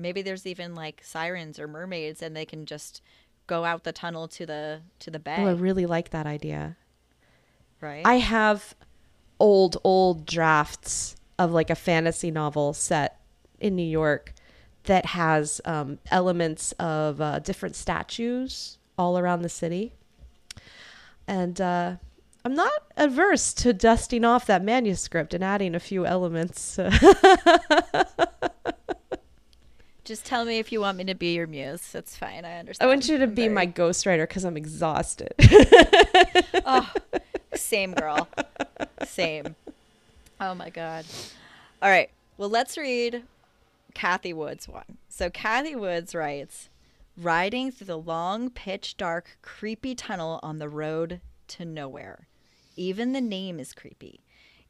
[SPEAKER 1] Maybe there's even like sirens or mermaids, and they can just go out the tunnel to the to the bay.
[SPEAKER 3] Oh, I really like that idea.
[SPEAKER 1] right?
[SPEAKER 3] I have old, old drafts of like a fantasy novel set in New York that has um, elements of uh, different statues all around the city. And uh, I'm not averse to dusting off that manuscript and adding a few elements.
[SPEAKER 1] just tell me if you want me to be your muse. That's fine. I understand.
[SPEAKER 3] I want you to
[SPEAKER 1] I'm
[SPEAKER 3] be
[SPEAKER 1] very-
[SPEAKER 3] my ghostwriter because I'm exhausted.
[SPEAKER 1] same girl. same. Oh my god. All right. Well, let's read Kathy Woods one. So Kathy Woods writes, riding through the long, pitch dark, creepy tunnel on the road to nowhere. Even the name is creepy.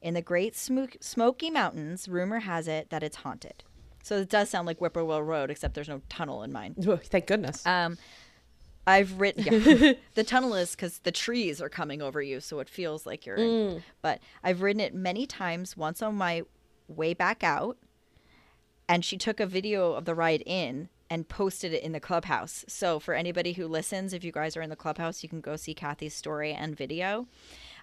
[SPEAKER 1] In the Great Smoky Mountains, rumor has it that it's haunted. So it does sound like Whippoorwill Road, except there's no tunnel in mine.
[SPEAKER 3] Oh, thank goodness.
[SPEAKER 1] Um, I've written yeah, the tunnel is because the trees are coming over you, so it feels like you're. In, but I've ridden it many times. Once on my way back out, and she took a video of the ride in and posted it in the clubhouse. So for anybody who listens, if you guys are in the clubhouse, you can go see Kathy's story and video.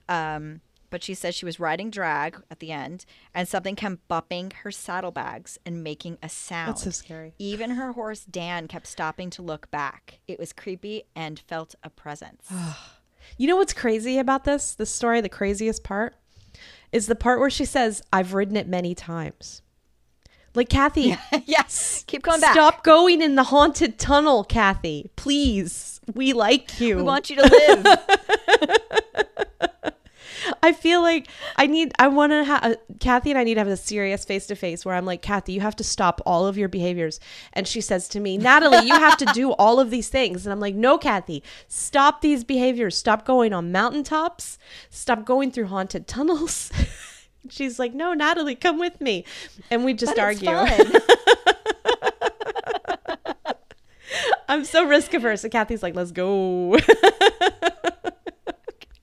[SPEAKER 1] Um, but she says she was riding drag at the end, and something kept bumping her saddlebags and making a sound.
[SPEAKER 3] That's so scary.
[SPEAKER 1] Even her horse Dan kept stopping to look back. It was creepy and felt a presence.
[SPEAKER 3] You know what's crazy about this? The story, the craziest part is the part where she says, I've ridden it many times. Like, Kathy,
[SPEAKER 1] yes, keep going back.
[SPEAKER 3] stop going in the haunted tunnel, Kathy. Please. We like you.
[SPEAKER 1] We want you to live.
[SPEAKER 3] I feel like I need, I want to have, uh, Kathy and I need to have a serious face to face where I'm like, Kathy, you have to stop all of your behaviors. And she says to me, Natalie, you have to do all of these things. And I'm like, no, Kathy, stop these behaviors. Stop going on mountaintops. Stop going through haunted tunnels. She's like, no, Natalie, come with me. And we just argue. I'm so risk averse. And Kathy's like, let's go.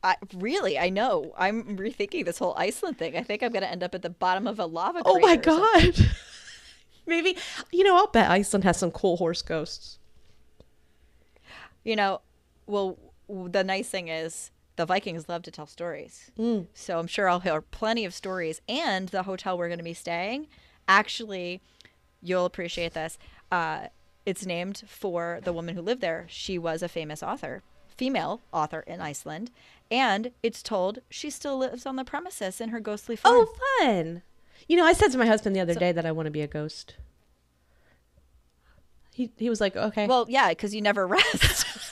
[SPEAKER 1] I, really, I know. I'm rethinking this whole Iceland thing. I think I'm going to end up at the bottom of a lava.
[SPEAKER 3] oh my
[SPEAKER 1] crater or something.
[SPEAKER 3] God. Maybe, you know, I'll bet Iceland has some cool horse ghosts.
[SPEAKER 1] You know, well, the nice thing is the Vikings love to tell stories.
[SPEAKER 3] Mm.
[SPEAKER 1] So I'm sure I'll hear plenty of stories. And the hotel we're going to be staying, actually, you'll appreciate this. Uh, it's named for the woman who lived there. She was a famous author, female author in Iceland. And it's told she still lives on the premises in her ghostly form.
[SPEAKER 3] Oh, fun. You know, I said to my husband the other day that I want to be a ghost. He, he was like, okay.
[SPEAKER 1] Well, yeah, because you never rest.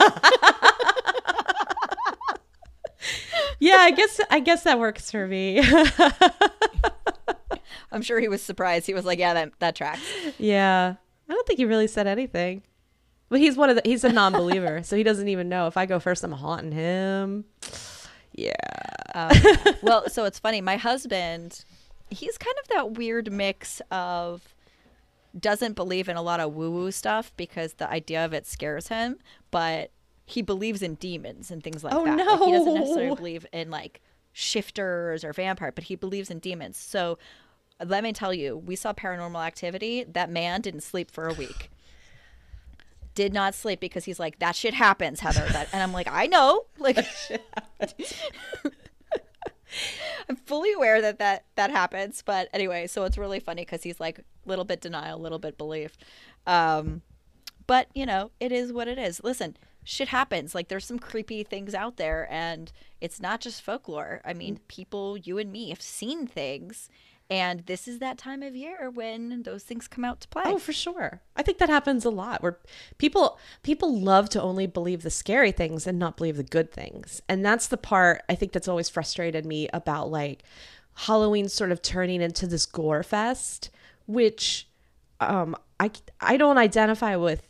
[SPEAKER 3] yeah, I guess I guess that works for me.
[SPEAKER 1] I'm sure he was surprised. He was like, "Yeah, that that tracks."
[SPEAKER 3] yeah. I don't think he really said anything. But he's one of the he's a non-believer, so he doesn't even know if I go first I'm haunting him. Yeah.
[SPEAKER 1] Um, well, so it's funny. My husband, he's kind of that weird mix of doesn't believe in a lot of woo-woo stuff because the idea of it scares him, but he believes in demons and things like
[SPEAKER 3] Oh,
[SPEAKER 1] that. Like, he doesn't necessarily believe in like shifters or vampire, but he believes in demons. So let me tell you, we saw paranormal activity. That man didn't sleep for a week. Did not sleep because he's like, that shit happens, Heather. That, and I'm like, I know. Like, I'm fully aware that that that happens, but anyway, so it's really funny because he's like a little bit denial, a little bit belief. Um, but you know, it is what it is. Listen, shit happens. Like there's some creepy things out there, and it's not just folklore. I mean, people, you and me, have seen things, and this is that time of year when those things come out to play.
[SPEAKER 3] Oh, for sure. I think that happens a lot where people people love to only believe the scary things and not believe the good things. And that's the part I think that's always frustrated me about like Halloween sort of turning into this gore fest, which um I I don't identify with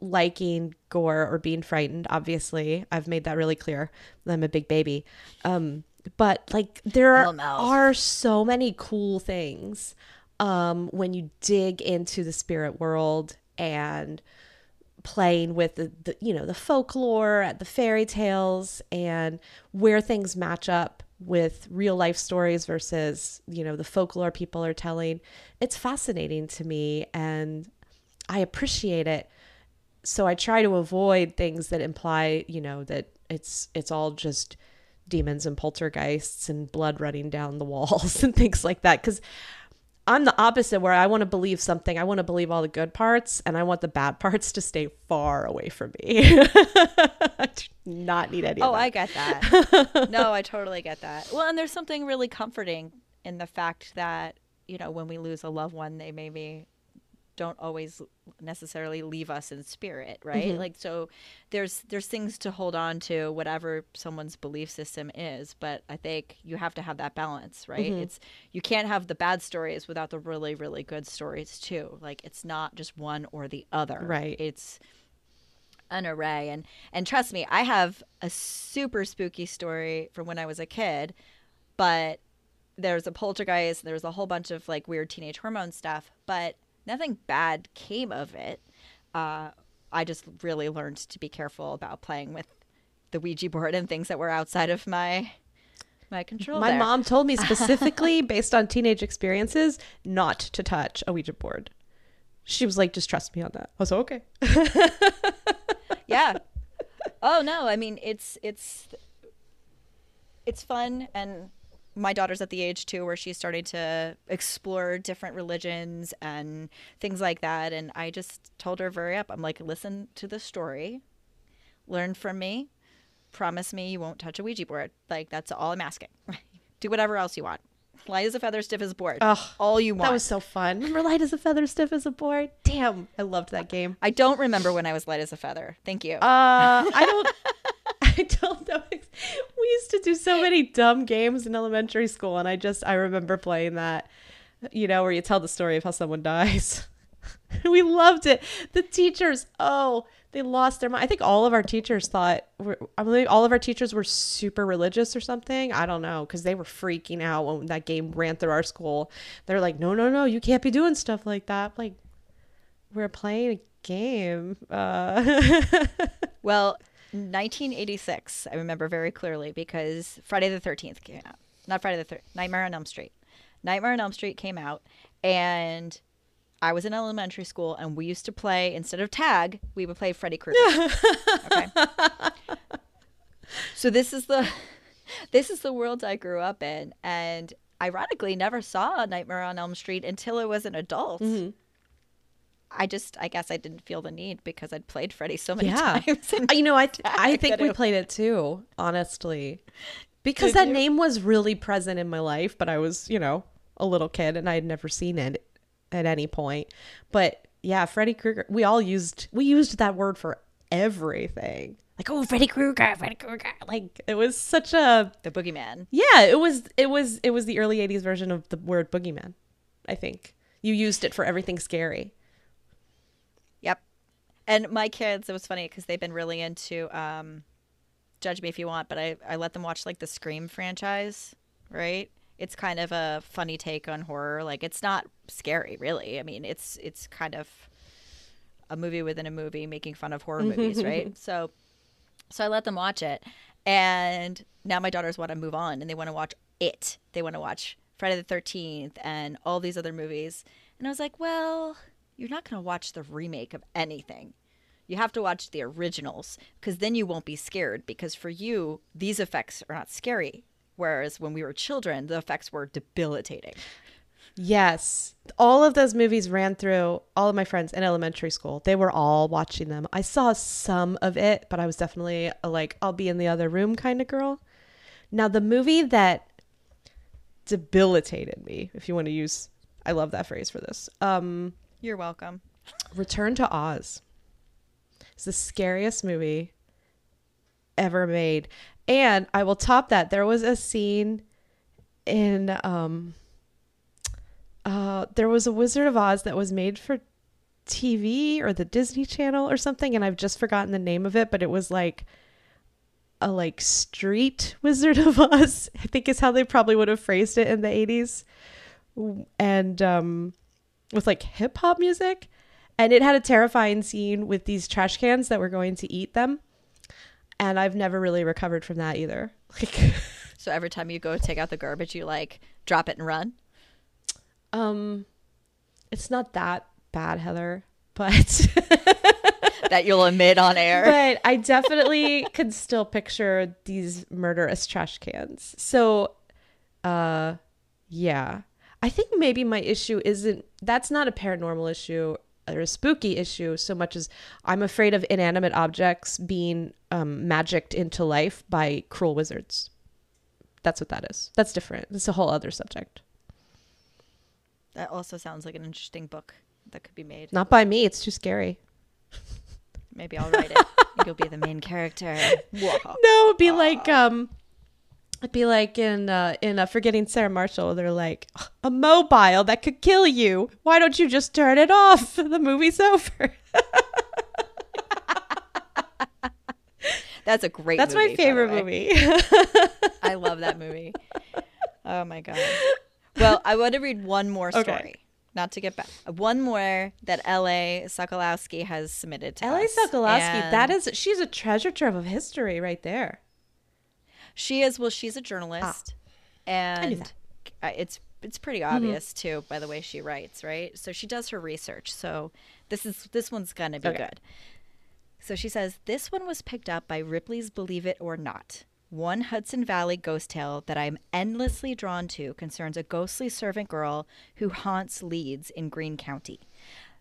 [SPEAKER 3] liking gore or being frightened obviously i've made that really clear i'm a big baby um but like there
[SPEAKER 1] no.
[SPEAKER 3] are so many cool things um when you dig into the spirit world and playing with the, the you know the folklore at the fairy tales and where things match up with real life stories versus you know the folklore people are telling it's fascinating to me and i appreciate it so I try to avoid things that imply, you know, that it's it's all just demons and poltergeists and blood running down the walls and things like that cuz I'm the opposite where I want to believe something. I want to believe all the good parts and I want the bad parts to stay far away from me. I do not need any
[SPEAKER 1] Oh, I get that. no, I totally get that. Well, and there's something really comforting in the fact that, you know, when we lose a loved one, they maybe don't always necessarily leave us in spirit, right? Mm-hmm. Like so there's there's things to hold on to whatever someone's belief system is, but I think you have to have that balance, right? Mm-hmm. It's you can't have the bad stories without the really really good stories too. Like it's not just one or the other.
[SPEAKER 3] Right.
[SPEAKER 1] It's an array and and trust me i have a super spooky story from when i was a kid but there's a poltergeist there's a whole bunch of like weird teenage hormone stuff but nothing bad came of it uh, i just really learned to be careful about playing with the ouija board and things that were outside of my my control
[SPEAKER 3] My
[SPEAKER 1] there.
[SPEAKER 3] mom told me specifically based on teenage experiences not to touch a Ouija board. She was like just trust me on that. I was like, okay.
[SPEAKER 1] yeah oh no i mean it's it's it's fun and my daughter's at the age too where she's starting to explore different religions and things like that and i just told her very up i'm like listen to the story learn from me promise me you won't touch a ouija board like that's all i'm asking do whatever else you want light as a feather stiff as a board
[SPEAKER 3] Ugh,
[SPEAKER 1] all you want
[SPEAKER 3] That was so fun. Remember light as a feather, stiff as a board? Damn, I loved that game.
[SPEAKER 1] i don't remember when i was light as a feather thank you
[SPEAKER 3] Uh, I don't. I don't know. Used to do so many dumb games in elementary school, and I just I remember playing that. You know, where you tell the story of how someone dies. we loved it. The teachers, oh, they lost their mind. I think all of our teachers thought. I believe all of our teachers were super religious or something. I don't know because they were freaking out when that game ran through our school. They're like, no, no, no, you can't be doing stuff like that. Like, we're playing a game. Uh,
[SPEAKER 1] Well, 1986, I remember very clearly because Friday the 13th came out. Not Friday the 13th, Nightmare on Elm Street. Nightmare on Elm Street came out, and I was in elementary school, and we used to play, instead of tag, we would play Freddy Krueger. okay. So this is the. This is the world I grew up in, and ironically, never saw Nightmare on Elm Street until I was an adult. Mm-hmm. I just, I guess I didn't feel the need because I'd played Freddy so many
[SPEAKER 3] Yeah.
[SPEAKER 1] times.
[SPEAKER 3] you know, I I think we played it too, honestly, because
[SPEAKER 1] Did
[SPEAKER 3] that
[SPEAKER 1] you?
[SPEAKER 3] name was really present in my life. But I was, you know, a little kid and I had never seen it at any point. But yeah, Freddy Krueger. We all used we used that word for everything. Like, oh, Freddy Krueger, Freddy Krueger. Like it was such a
[SPEAKER 1] the boogeyman.
[SPEAKER 3] yeah. It was it was it was the early '80s version of the word boogeyman. I think you used it for everything scary.
[SPEAKER 1] And my kids, it was funny because they've been really into, um, judge me if you want, but I, I let them watch like the Scream franchise, right? It's kind of a funny take on horror. Like it's not scary, really. I mean, it's it's kind of a movie within a movie making fun of horror movies, right? So so I let them watch it. And now my daughters want to move on and they want to watch it. They want to watch Friday the 13th and all these other movies. And I was like, well, you're not going to watch the remake of anything. You have to watch the originals because then you won't be scared because for you, these effects are not scary Whereas when we were children, the effects were debilitating.
[SPEAKER 3] Yes. All of those movies ran through all of my friends in elementary school. They were all watching them. I saw some of it, but I was definitely a, like, I'll be in the other room kind of girl. Now, the movie that debilitated me, if you want to use, I love that phrase for this, um,
[SPEAKER 1] You're welcome.
[SPEAKER 3] Return to Oz. It's the scariest movie ever made. And I will top that. There was a scene in um uh there was a Wizard of Oz that was made for TV or the Disney Channel or something and I've just forgotten the name of it, but it was like a like street Wizard of Oz, I think is how they probably would have phrased it in the 80s. And um with like hip hop music and it had a terrifying scene with these trash cans that were going to eat them and i've never really recovered from that either like
[SPEAKER 1] So every time you go take out the garbage, you like drop it and run.
[SPEAKER 3] um it's not that bad heather but
[SPEAKER 1] that you'll emit on air.
[SPEAKER 3] but i definitely could still picture these murderous trash cans so uh yeah i think maybe my issue isn't that's not a paranormal issue or a spooky issue so much as i'm afraid of inanimate objects being um, magicked into life by cruel wizards that's what that is that's different it's a whole other subject
[SPEAKER 1] That also sounds like an interesting book that could be made.
[SPEAKER 3] not by me it's too scary
[SPEAKER 1] Maybe I'll write it. You'll be the main character. Whoa.
[SPEAKER 3] no it'd be like um it'd be like in uh in uh, forgetting sarah marshall they're like a mobile that could kill you why don't you just turn it off the movie's over
[SPEAKER 1] That's a great movie.
[SPEAKER 3] that's
[SPEAKER 1] movie,
[SPEAKER 3] my favorite movie
[SPEAKER 1] I love that movie. Oh my god. Well, I want to read one more story.
[SPEAKER 3] Okay.
[SPEAKER 1] Not to get back. One more that L.A. Sokolowski has submitted to
[SPEAKER 3] la sokolowski that
[SPEAKER 1] And
[SPEAKER 3] is she's a treasure trove of history right there
[SPEAKER 1] She is. Well, she's a journalist, and uh, it's it's pretty obvious too by the way she writes, right? So she does her research. So this is this one's gonna be
[SPEAKER 3] Okay.
[SPEAKER 1] good. So she says this one was picked up by Ripley's Believe It or Not. One Hudson Valley ghost tale that I am endlessly drawn to concerns a ghostly servant girl who haunts Leeds in Greene County.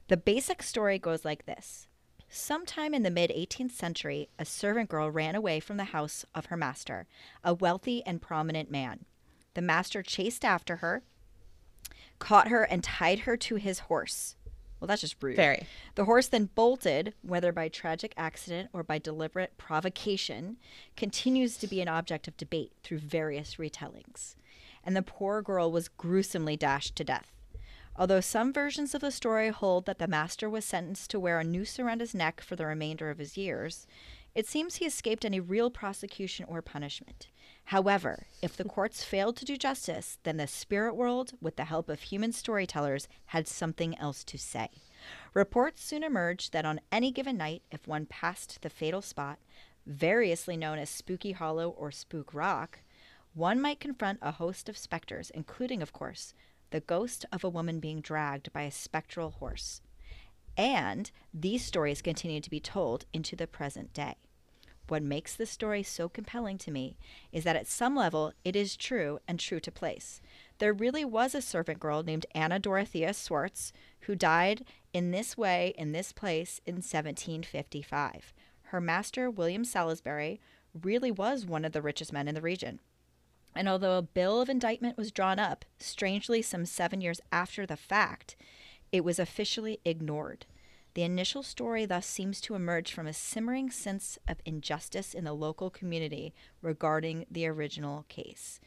[SPEAKER 1] The basic story goes like this. Sometime in the mid 18th century, a servant girl ran away from the house of her master, a wealthy and prominent man. The master chased after her, caught her, and tied her to his horse. Well, that's just rude.
[SPEAKER 3] Very.
[SPEAKER 1] The horse then bolted, whether by tragic accident or by deliberate provocation, continues to be an object of debate through various retellings. And the poor girl was gruesomely dashed to death. Although some versions of the story hold that the master was sentenced to wear a noose around his neck for the remainder of his years, it seems he escaped any real prosecution or punishment. However, if the courts failed to do justice, then the spirit world, with the help of human storytellers, had something else to say. Reports soon emerged that on any given night, if one passed the fatal spot, variously known as Spooky Hollow or Spook Rock, one might confront a host of specters, including, of course, the ghost of a woman being dragged by a spectral horse. And these stories continue to be told into the present day. What makes this story so compelling to me is that at some level it is true and true to place. There really was a servant girl named Anna Dorothea Swartz who died in this way in this place in 1755. Her master, William Salisbury, really was one of the richest men in the region. And although a bill of indictment was drawn up, strangely some seven years after the fact, it was officially ignored. The initial story thus seems to emerge from a simmering sense of injustice in the local community regarding the original case.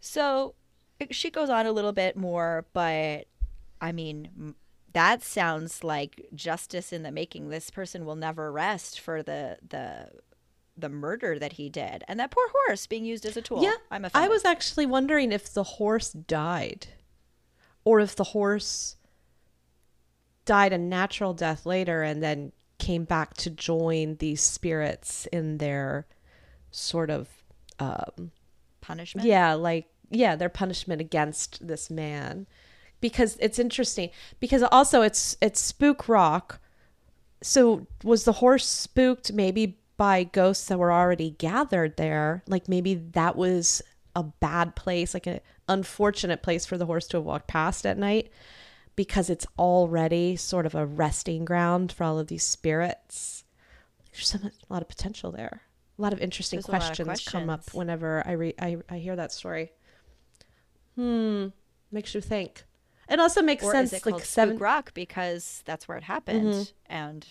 [SPEAKER 1] So she goes on a little bit more, but I mean, that sounds like justice in the making. This person will never rest for the the the murder that he did, and that poor horse being used as a tool.
[SPEAKER 3] Yeah,
[SPEAKER 1] I'm
[SPEAKER 3] I was actually wondering if the horse died, or if the horse died a natural death later and then came back to join these spirits in their sort of, um,
[SPEAKER 1] punishment.
[SPEAKER 3] yeah, like yeah, their punishment against this man, because it's interesting because also it's it's spook rock. So was the horse spooked maybe by ghosts that were already gathered there. Like maybe that was a bad place, like an unfortunate place for the horse to have walked past at night because it's already sort of a resting ground for all of these spirits. There's so much, a lot of potential there. A lot of interesting
[SPEAKER 1] lot of
[SPEAKER 3] questions, come up whenever I, re- I I hear that story. Hmm, makes you think. It also makes
[SPEAKER 1] or
[SPEAKER 3] sense. like seven.
[SPEAKER 1] Rock because that's where it happened,
[SPEAKER 3] Mhm.
[SPEAKER 1] and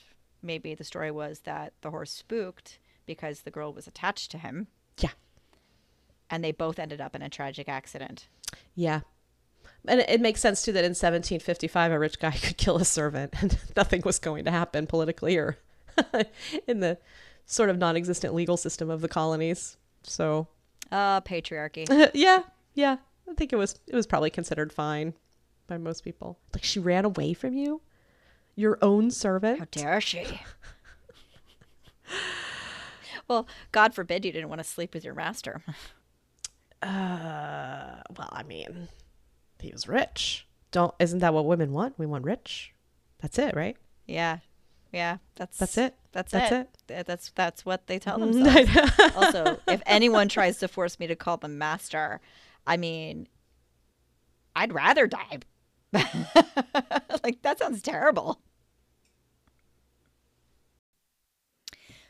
[SPEAKER 1] maybe the story was that the horse spooked because the girl was attached to him,
[SPEAKER 3] Yeah,
[SPEAKER 1] and they both ended up in a tragic accident.
[SPEAKER 3] yeah. And it, it makes sense too that in 1755 a rich guy could kill a servant and nothing was going to happen politically or in the sort of non-existent legal system of the colonies. So
[SPEAKER 1] Uh, patriarchy.
[SPEAKER 3] yeah, yeah. I think it was it was probably considered fine by most people. Like she ran away from you, your own servant.
[SPEAKER 1] How dare she? well, God forbid you didn't want to sleep with your master.
[SPEAKER 3] Uh, well, I mean, he was rich. Don't isn't that what women want? We want rich. That's it, right?
[SPEAKER 1] Yeah, yeah. That's
[SPEAKER 3] That's it.
[SPEAKER 1] That's,
[SPEAKER 3] That's
[SPEAKER 1] it. Th- That's that's what they tell
[SPEAKER 3] Mhm.
[SPEAKER 1] themselves. also, if anyone tries to force me to call them master, I mean, I'd rather die. like that sounds terrible.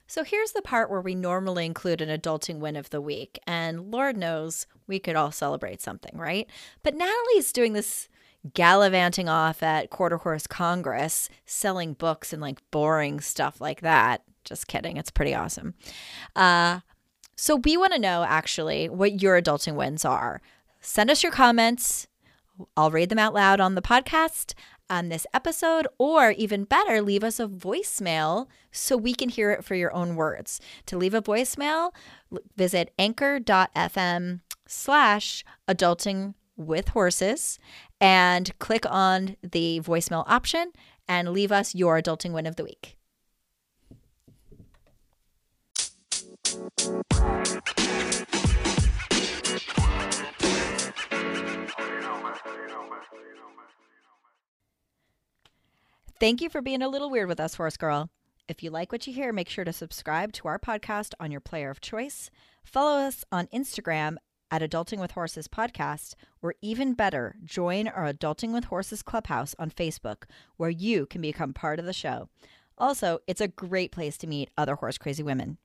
[SPEAKER 1] So here's the part where we normally include an adulting win of the week. And Lord knows we could all celebrate something, right? But Natalie's doing this gallivanting off at Quarter Horse Congress, selling books and like boring stuff like that. Just kidding. It's pretty awesome. Uh, so we want to know actually what your adulting wins are. Send us your comments. I'll read them out loud on the podcast on this episode, or even better, leave us a voicemail so we can hear it for your own words. To leave a voicemail, visit anchor.fm slash adulting with horses and click on the voicemail option and leave us your adulting win of the week. Thank you for being a little weird with us, Horse Girl. If you like what you hear, make sure to subscribe to our podcast on your player of choice. Follow us on Instagram at Adulting with Horses Podcast, or even better, join our Adulting with Horses Clubhouse on Facebook, where you can become part of the show. Also, it's a great place to meet other horse crazy women.